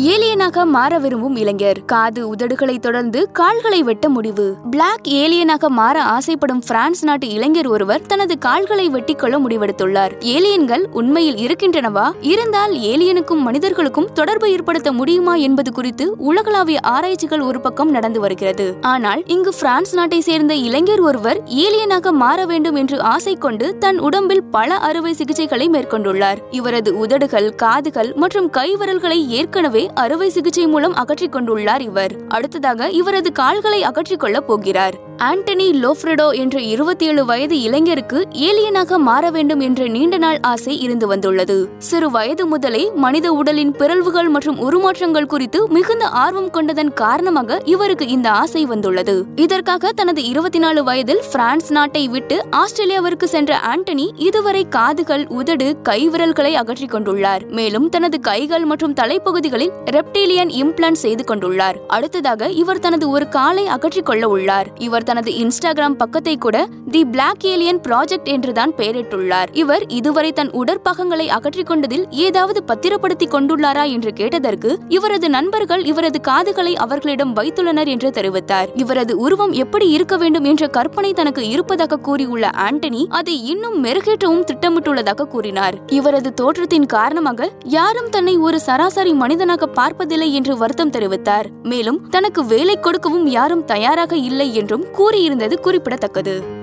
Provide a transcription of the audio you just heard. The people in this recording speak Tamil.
ஏலியனாக மாற விரும்பும் இளைஞர். காது உதடுகளை தொடர்ந்து கால்களை வெட்ட முடிவு. பிளாக் ஏலியனாக மாற ஆசைப்படும் பிரான்ஸ் நாட்டு இளைஞர் ஒருவர் தனது கால்களை வெட்டிக்கொள்ள முடிவெடுத்துள்ளார். ஏலியன்கள் உண்மையில் இருக்கின்றனவா? இருந்தால் ஏலியனுக்கும் மனிதர்களுக்கும் தொடர்பு ஏற்படுத்த முடியுமா என்பது குறித்து உலகளாவிய ஆராய்ச்சிகள் ஒரு பக்கம் நடந்து வருகிறது. ஆனால் இங்கு பிரான்ஸ் நாட்டை சேர்ந்த இளைஞர் ஒருவர் ஏலியனாக மாற வேண்டும் என்று ஆசை கொண்டு தன் உடம்பில் பல அறுவை சிகிச்சைகளை மேற்கொண்டுள்ளார். இவரது உதடுகள் காதுகள் மற்றும் கைவிரல்களை ஏற்கனவே அறுவை சிகிச்சை மூலம் அகற்றிக் கொண்டுள்ளார் இவர். அடுத்ததாக இவரது கால்களை அகற்றிக் கொள்ளப் போகிறார். ஆண்டனி லோஃப்ரெடோ என்ற இருபத்தி ஏழு வயது இளைஞருக்கு ஏலியனாக மாற வேண்டும் என்ற நீண்ட நாள் ஆசை இருந்து வந்துள்ளது. சிறு வயது முதலே மனித உடலின் பிறழ்வுகள் மற்றும் உருமாற்றங்கள் குறித்து மிகுந்த ஆர்வம் கொண்டதன் காரணமாக இவருக்கு இந்த ஆசை வந்துள்ளது. இதற்காக தனது இருபத்தி நாலு வயதில் பிரான்ஸ் நாட்டை விட்டு ஆஸ்திரேலியாவிற்கு சென்ற ஆண்டனி இதுவரை காதுகள் உதடு கைவிரல்களை அகற்றிக் கொண்டுள்ளார். மேலும் தனது கைகள் மற்றும் தலைப்பகுதிகளில் ரெப்டேலியன் இம்ப்ளான்ட் செய்து கொண்டுள்ளார். அடுத்ததாக இவர் தனது ஒரு காலை அகற்றிக் கொள்ள உள்ளார். இவர் தனது இன்ஸ்டாகிராம் பக்கத்தை கூட தி பிளாக் ஏலியன் ப்ராஜெக்ட் என்றுதான் பெயரிட்டுள்ளார். இவர் இதுவரை தன் உடற்பாகங்களை அகற்றிக் கொண்டதில் ஏதாவது பத்திரப்படுத்தி கொண்டுள்ளாரா என்று கேட்டதற்கு இவரது நண்பர்கள் இவரது காதுகளை அவர்களிடம் வைத்துள்ளனர் என்று தெரிவித்தார். இவரது உருவம் எப்படி இருக்க வேண்டும் என்ற கற்பனை தனக்கு இருப்பதாக கூறியுள்ள ஆண்டனி அதை இன்னும் மெருகேற்றவும் திட்டமிட்டுள்ளதாக கூறினார். இவரது தோற்றத்தின் காரணமாக யாரும் தன்னை ஒரு சராசரி மனிதனாக பார்ப்பதில்லை என்று வருத்தம் தெரிவித்தார். மேலும் தனக்கு வேலை கொடுக்கவும் யாரும் தயாராக இல்லை என்றும் கூறியிருந்தது குறிப்பிடத்தக்கது.